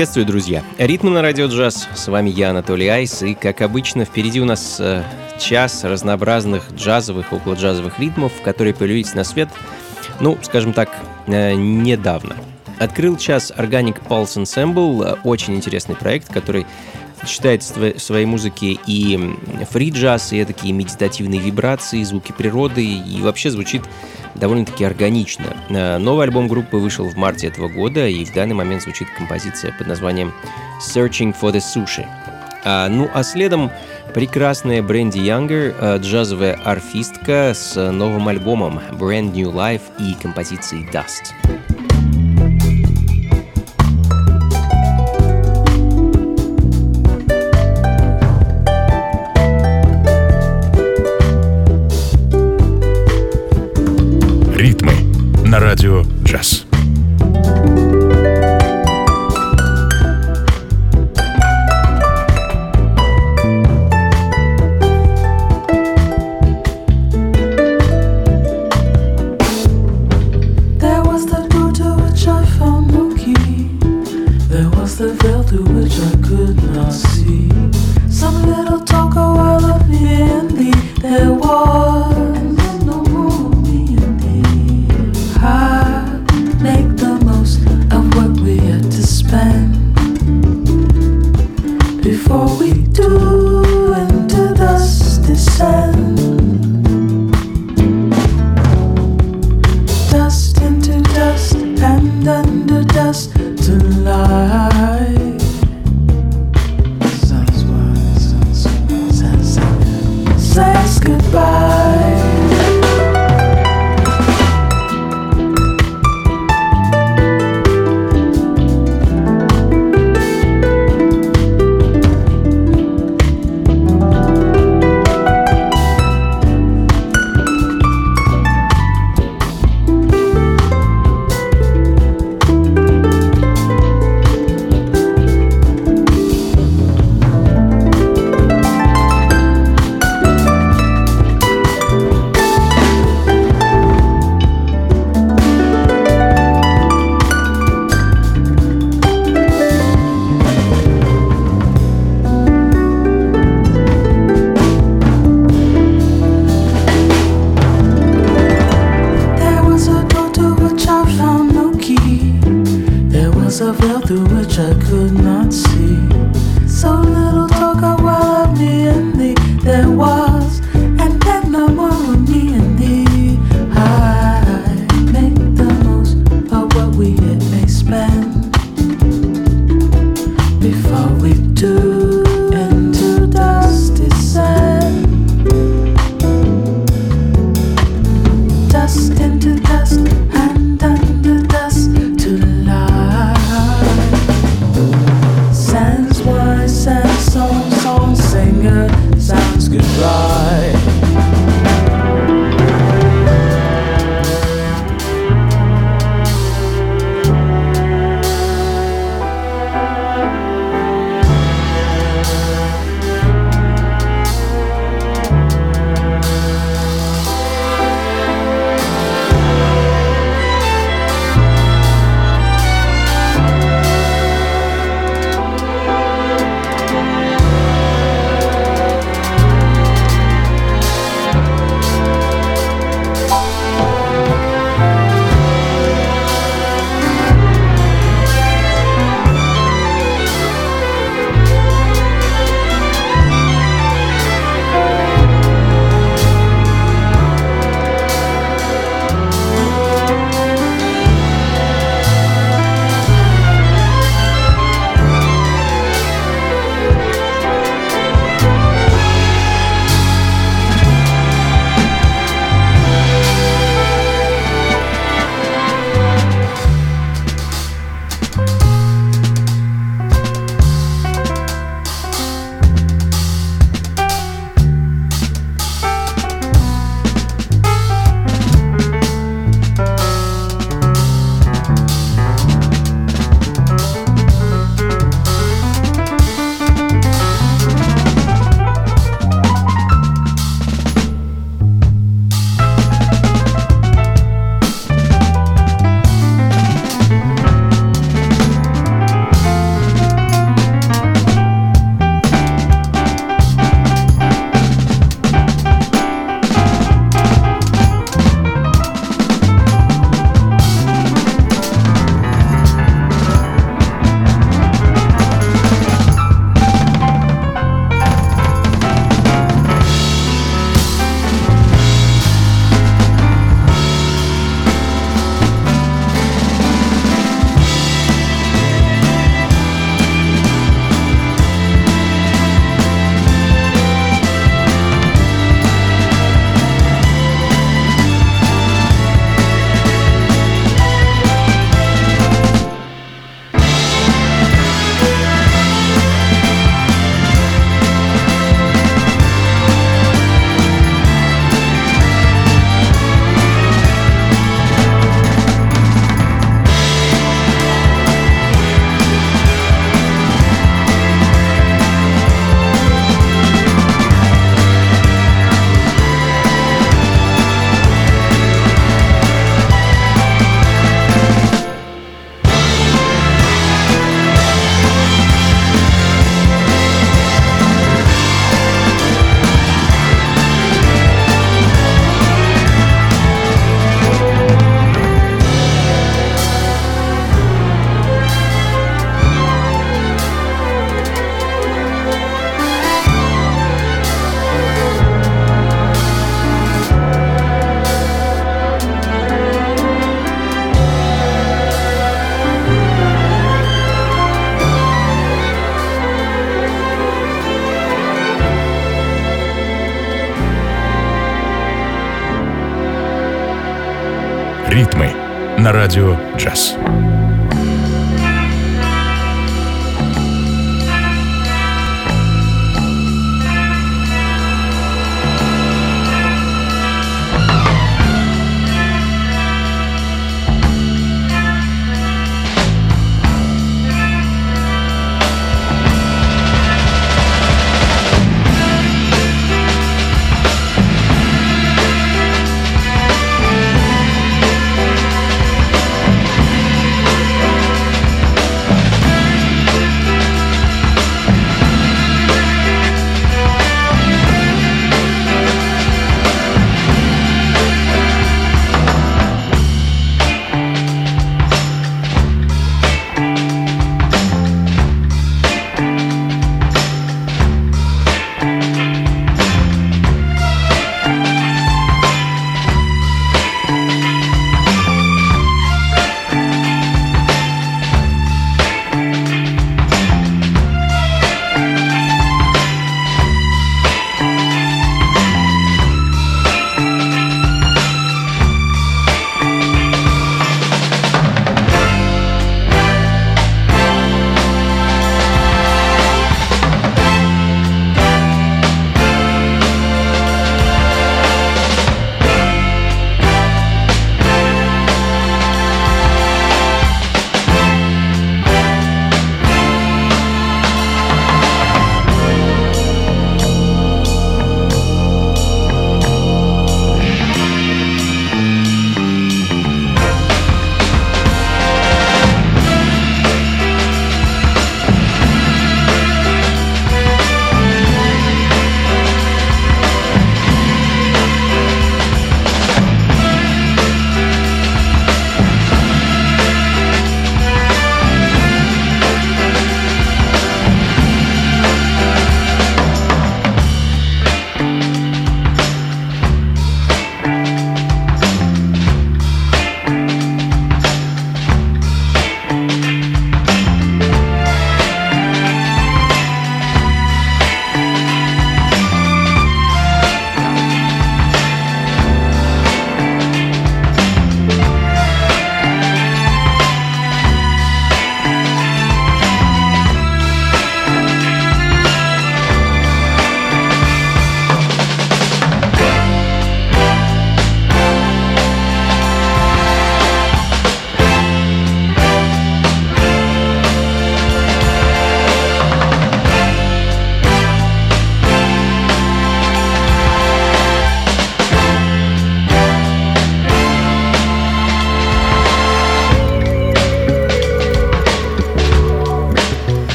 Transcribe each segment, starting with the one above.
Приветствую, друзья! Ритм на радио джаз. С вами я, Анатолий Айс. И, как обычно, впереди у нас э, час разнообразных джазовых, около джазовых ритмов, которые появились на свет, ну, скажем так, э, недавно. Открыл час Organic Pulse Ensemble, очень интересный проект, который сочетает в своей музыке и фри-джаз, и такие медитативные вибрации, звуки природы, и вообще звучит довольно-таки органично. Э, новый альбом группы вышел в марте этого года, и в данный момент звучит композиция под названием «Searching for the Sushi». А, ну а следом прекрасная Бренди Янгер, э, джазовая арфистка с новым альбомом Brand New Life и композицией Dust. На радио «Джаз». Радио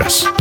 радио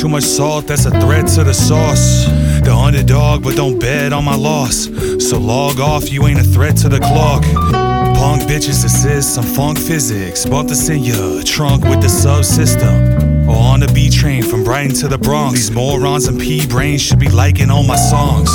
too much salt, that's a threat to the sauce. The underdog, but don't bet on my loss. So log off, you ain't a threat to the clock. Punk bitches assist some funk physics. Bump this in your trunk with the subsystem. Or on the B train from Brighton to the Bronx. These morons and P brains should be liking all my songs.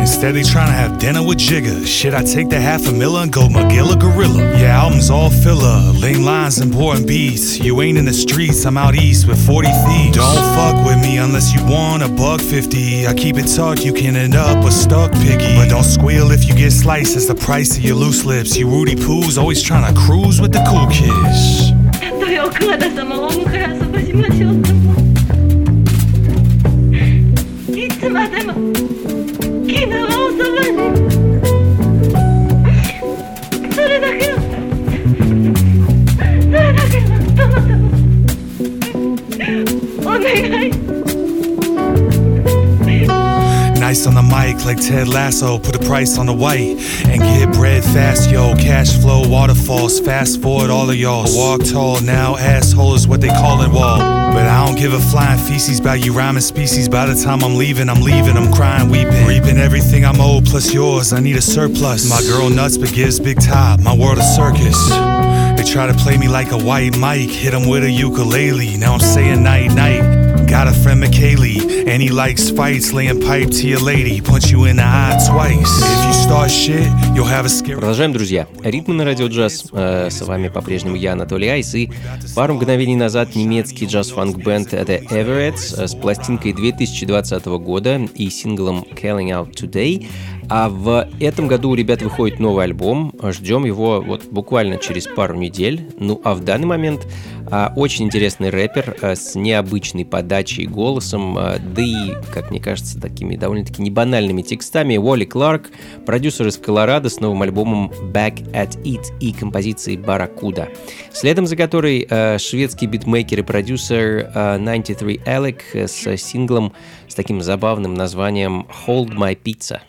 Instead, they tryna have dinner with Jigga. Shit, I take the half a miller and go Magilla Gorilla. Yeah, albums all filler. Lame lines, important beats. You ain't in the streets, I'm out east with 40 thieves. Don't fuck with me unless you want a buck 50. I keep it tucked, you can end up a stuck piggy. But don't squeal if you get sliced, it's the price of your loose lips. You Rudy Poos always tryna cruise with the cool kids. たとえお桑田様をお迎え遊ばし On the mic like Ted Lasso, put a price on the white and get bread fast, yo. Cash flow, waterfalls, fast forward all of y'all. Walk tall now, asshole is what they call it wall. But I don't give a flying feces about you rhyming species. By the time I'm leaving, I'm leaving, I'm crying, weeping. Reaping everything I'm owed plus yours, I need a surplus. My girl nuts but gives big top, my world a circus. They try to play me like a white mic, hit 'em with a ukulele. Now I'm saying night night. Got a friend McKaylee, and he likes fights, laying pipe to your lady, punch you in the eye twice. If you start shit, you'll have a scary. Продолжаем, друзья. Ритмы на радио джаз. Э, с вами по-прежнему я, Анатолий Айс. И пару мгновений назад немецкий джаз-фанк-бенд The Everett's э, с пластинкой 2020 года и синглом Calling Out Today. А в этом году у ребят выходит новый альбом. Ждем его вот буквально через пару недель. Ну а в данный момент а, очень интересный рэпер а, с необычной подачей и голосом, а, да и, как мне кажется, такими довольно-таки небанальными текстами. Уолли Кларк, продюсер из Колорадо с новым альбомом Back at It и композицией Барракуда. Следом за которой а, шведский битмейкер и продюсер а, 93 Alec с синглом с таким забавным названием Hold My Pizza.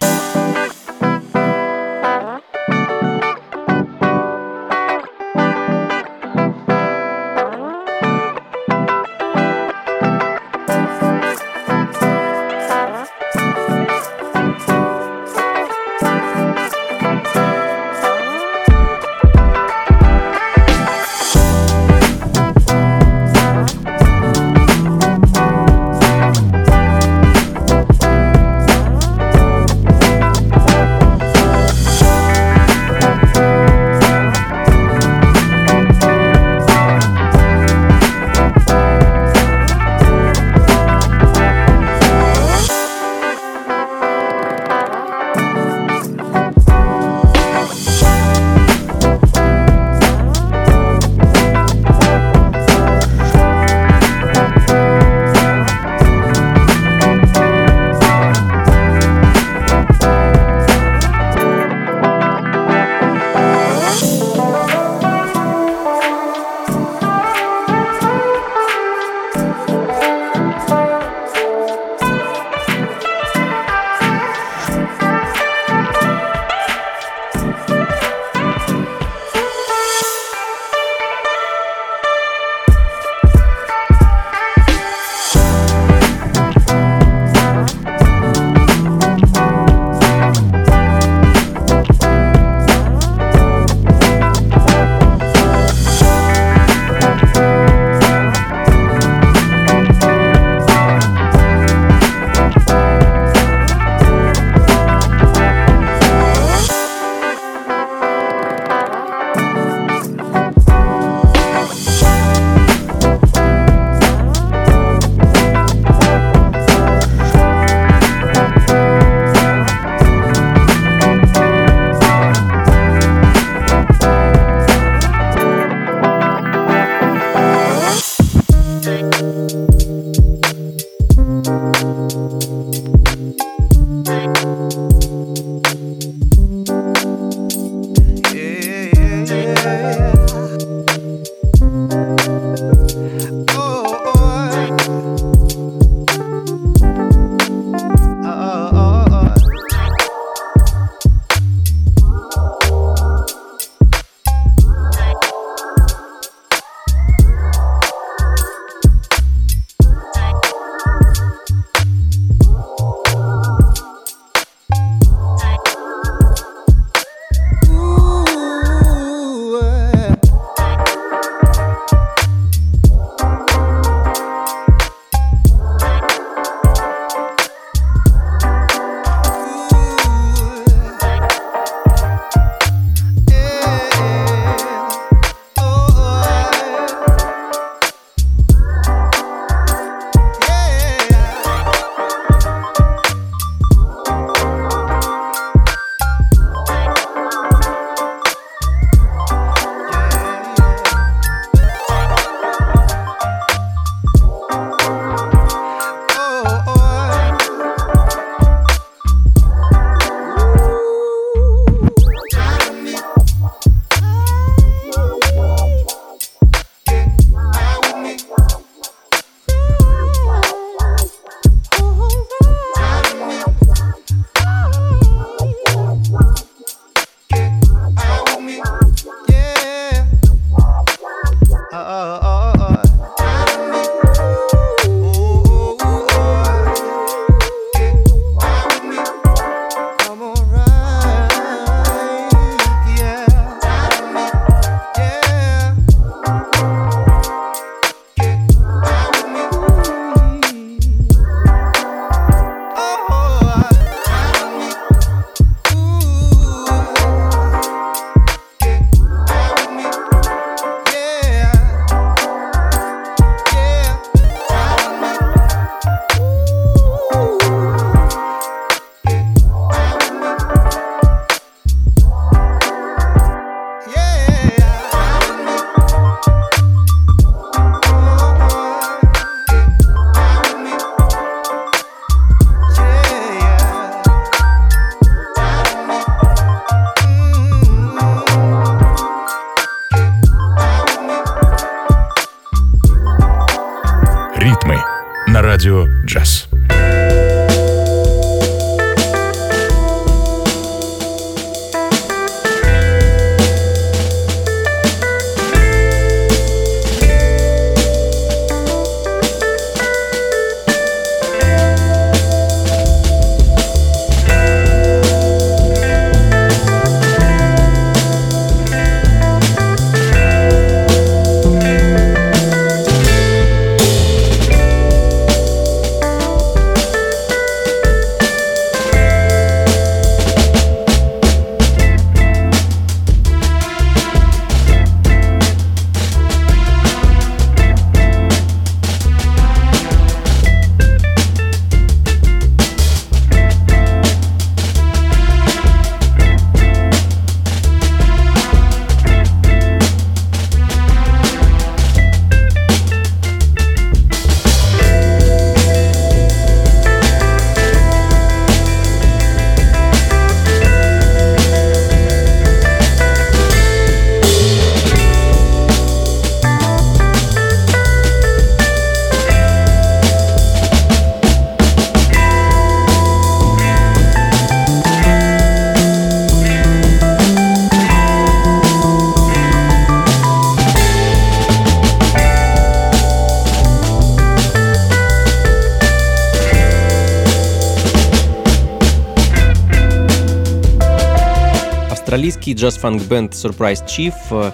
Австралийский джаз-фанк-бенд Surprise Chief, э,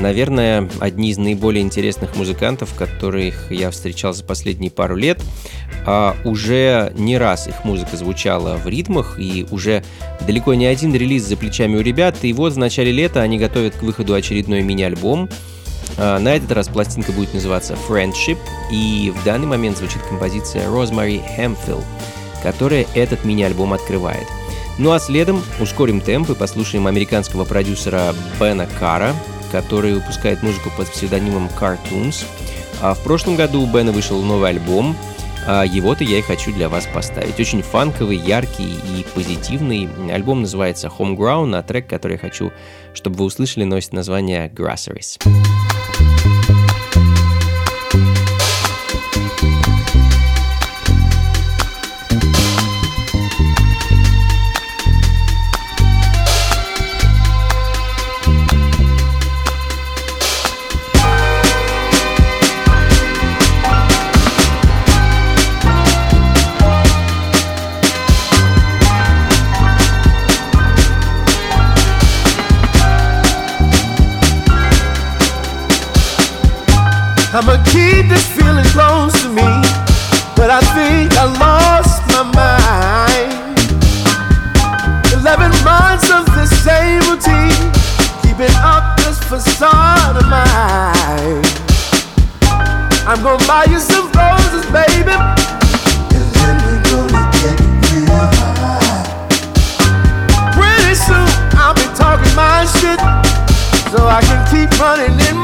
наверное, одни из наиболее интересных музыкантов, которых я встречал за последние пару лет. А уже не раз их музыка звучала в ритмах, и уже далеко не один релиз за плечами у ребят. И вот в начале лета они готовят к выходу очередной мини-альбом. А, на этот раз пластинка будет называться Friendship, и в данный момент звучит композиция Rosemary Hemphill, которая этот мини-альбом открывает. Ну а следом ускорим темп и послушаем американского продюсера Бена Кара, который выпускает музыку под псевдонимом Cartoons. А в прошлом году у Бена вышел новый альбом, а его-то я и хочу для вас поставить. Очень фанковый, яркий и позитивный. Альбом называется Homegrown, а трек, который я хочу, чтобы вы услышали, носит название Grasseries. Running in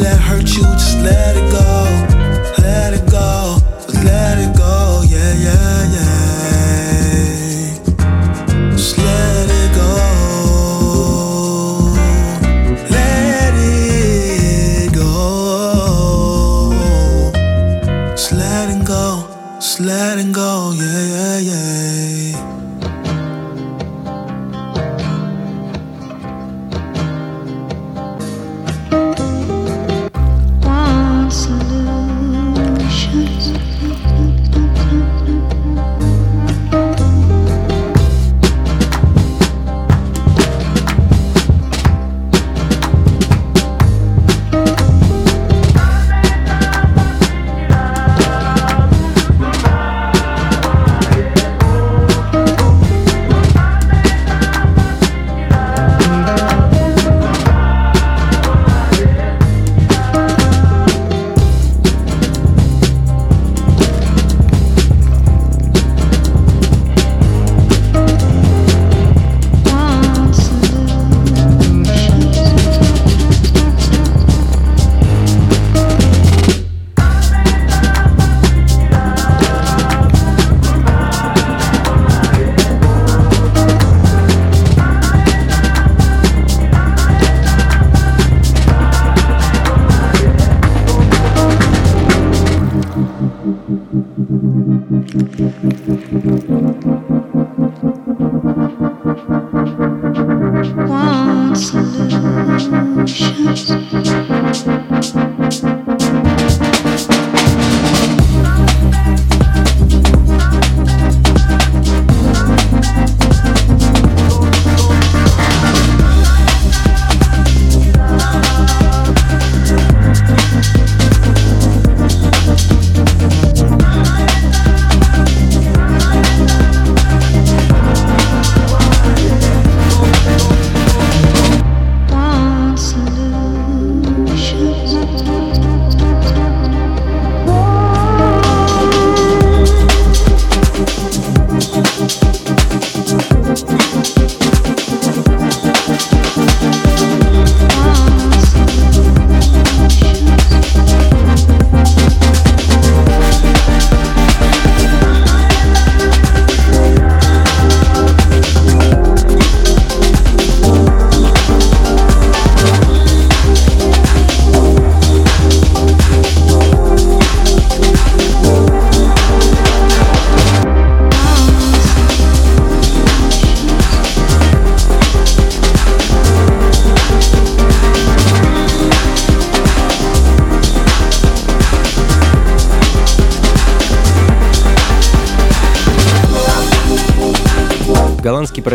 that hurt you, just let it go. Let it go, just let it go, yeah, yeah, yeah.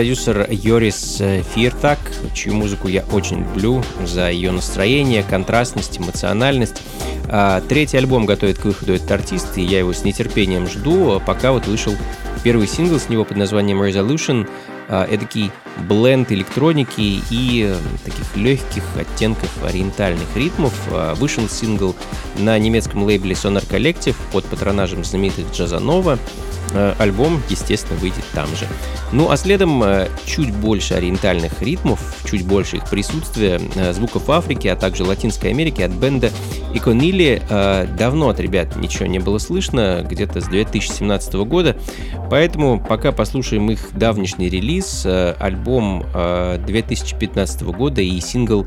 Продюсер Йорис Фиртак, чью музыку я очень люблю за ее настроение, контрастность, эмоциональность. А, третий альбом готовит к выходу этот артист, и я его с нетерпением жду, пока вот вышел первый сингл с него под названием Resolution, а, эдакий бленд электроники и таких легких оттенков ориентальных ритмов. А, вышел сингл на немецком лейбле Sonar Collective под патронажем знаменитых Джазанова. Э, альбом, естественно, выйдет там же. Ну а следом э, чуть больше ориентальных ритмов, чуть больше их присутствия, э, звуков Африки, а также Латинской Америки от бенда Иконили. Давно от ребят ничего не было слышно, где-то с 2017 года, поэтому пока послушаем их давнишний релиз, альбом 2015 года и сингл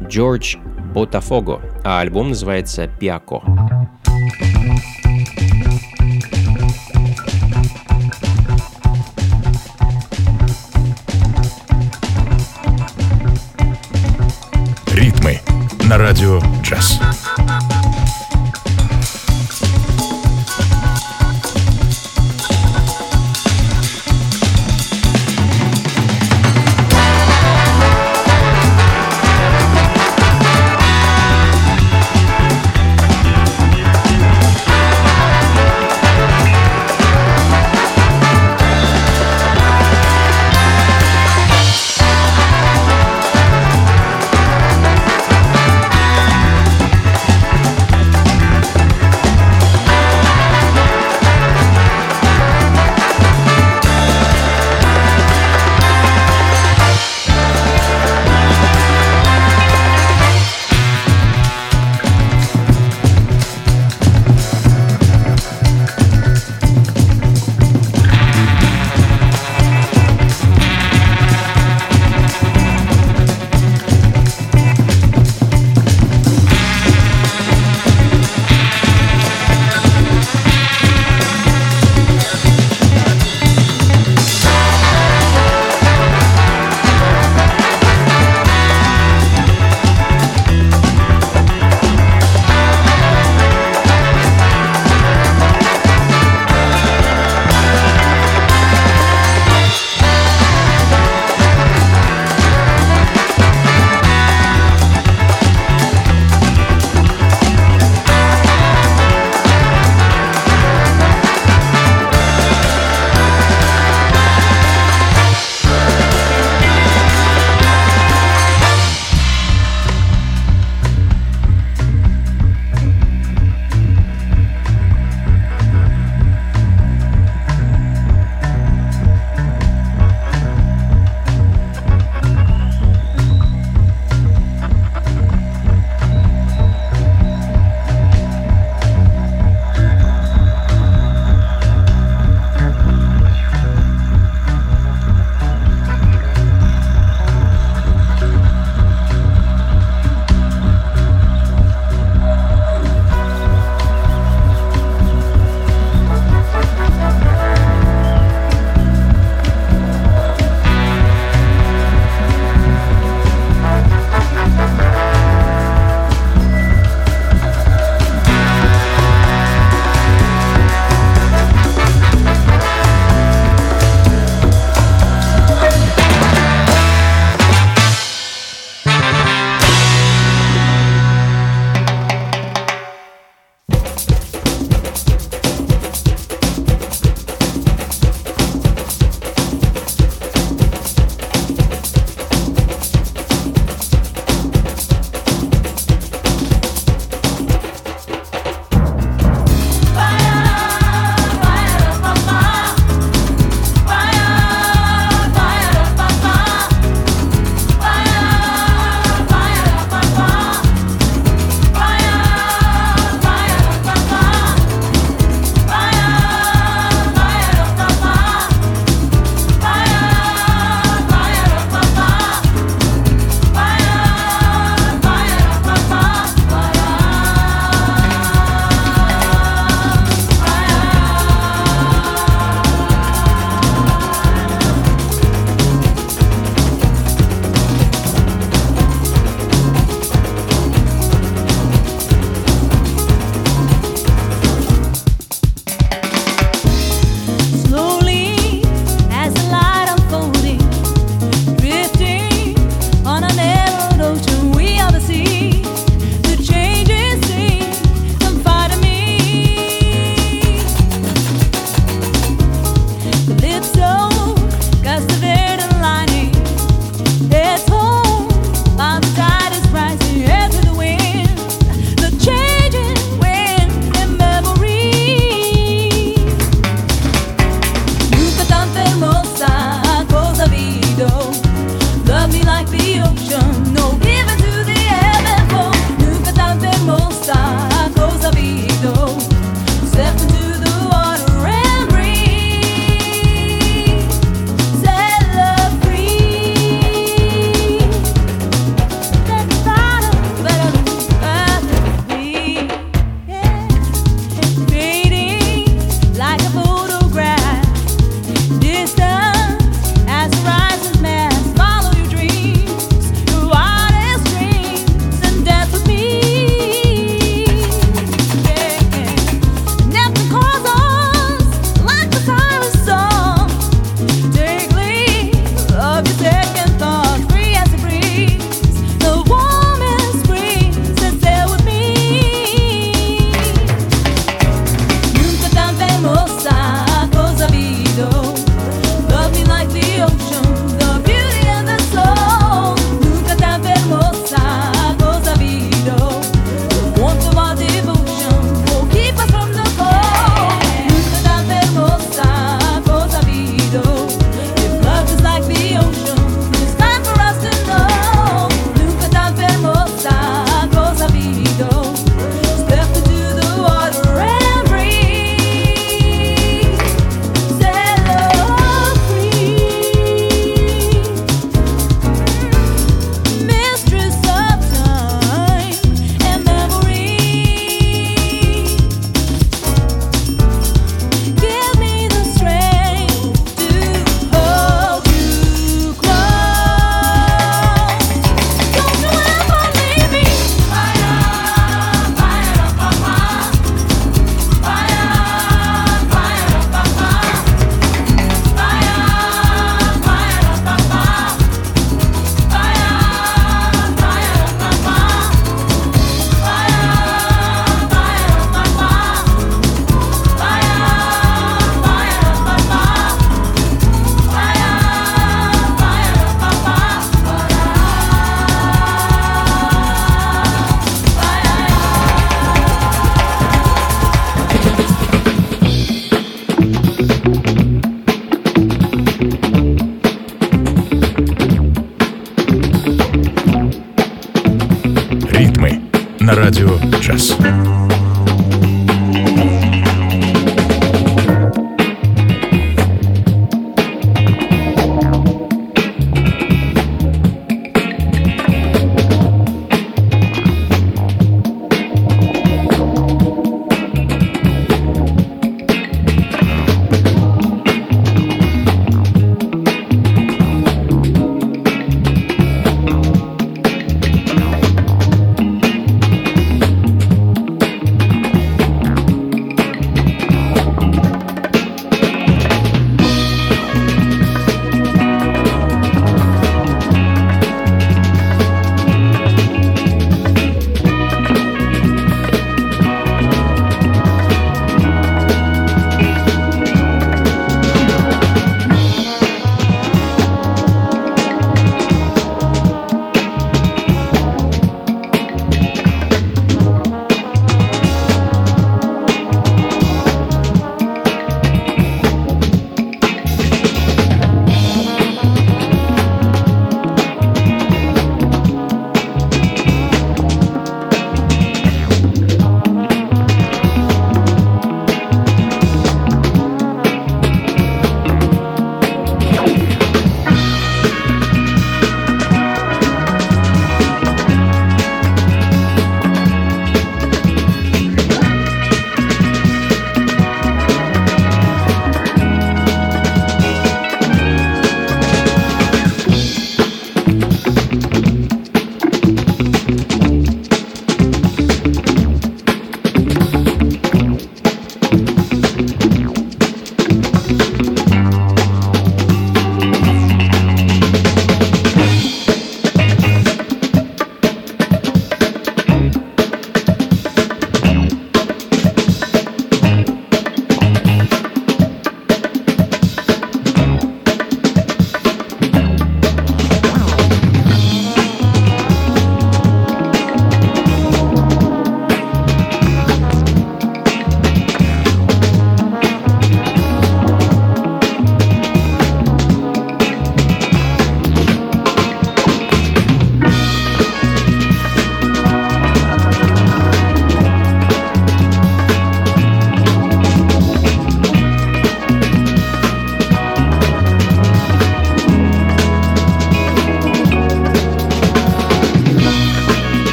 George Botafogo, а альбом называется «Пиако». на радио «Джаз».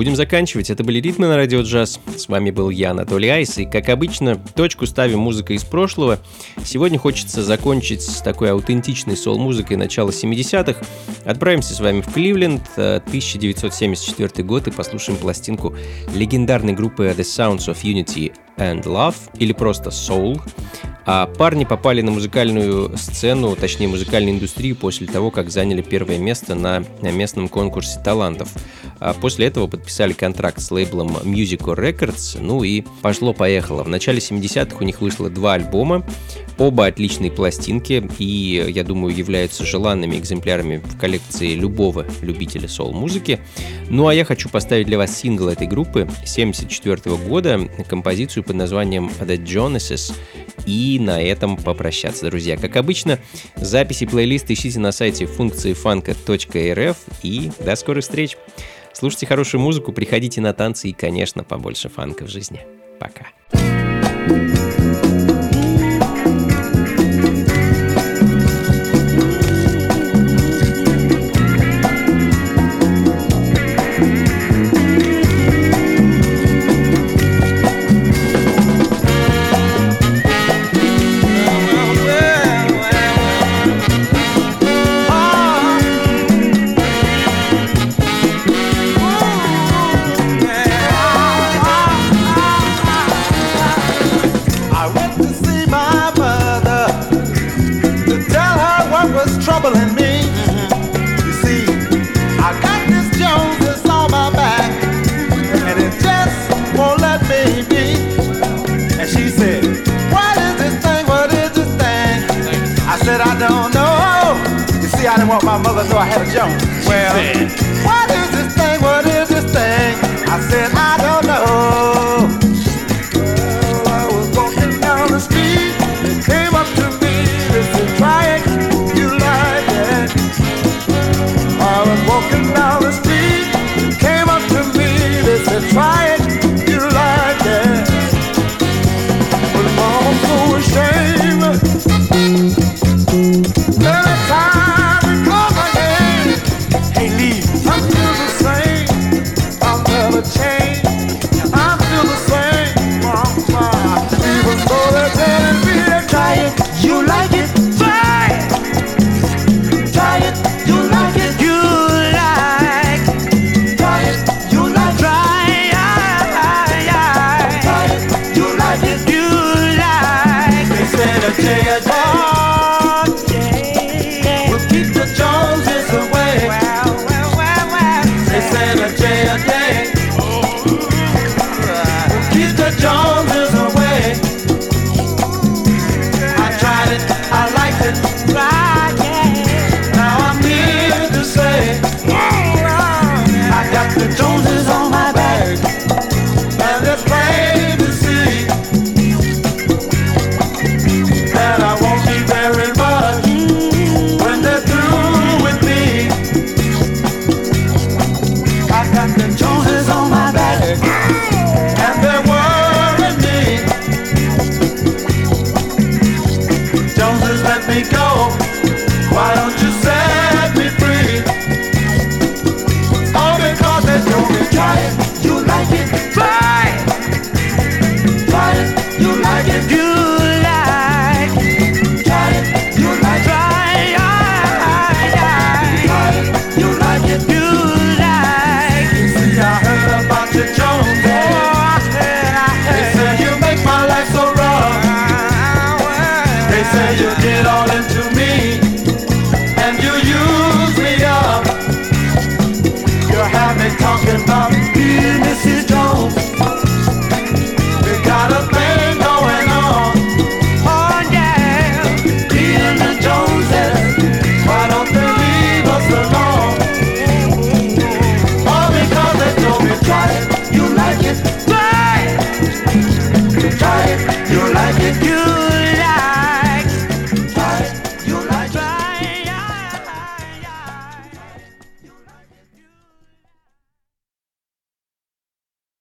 Будем заканчивать. Это были ритмы на радио джаз. С вами был я, Анатолий Айс. И, как обычно, точку ставим музыкой из прошлого. Сегодня хочется закончить с такой аутентичной сол-музыкой начала 70-х. Отправимся с вами в Кливленд, 1974 э, год, и послушаем пластинку легендарной группы The Sounds of Unity and Love, или просто Soul. А парни попали на музыкальную сцену, точнее музыкальную индустрию после того, как заняли первое место на местном конкурсе талантов. А после этого подписали контракт с лейблом Musical Records, ну и пошло-поехало. В начале 70-х у них вышло два альбома, оба отличные пластинки и, я думаю, являются желанными экземплярами в коллекции любого любителя соул-музыки. Ну а я хочу поставить для вас сингл этой группы 74 года, композицию под названием The Jonases, и на этом попрощаться, друзья. Как обычно, записи плейлиста ищите на сайте функции фанка.рф и до скорых встреч! Слушайте хорошую музыку, приходите на танцы и, конечно, побольше фанка в жизни. Пока. want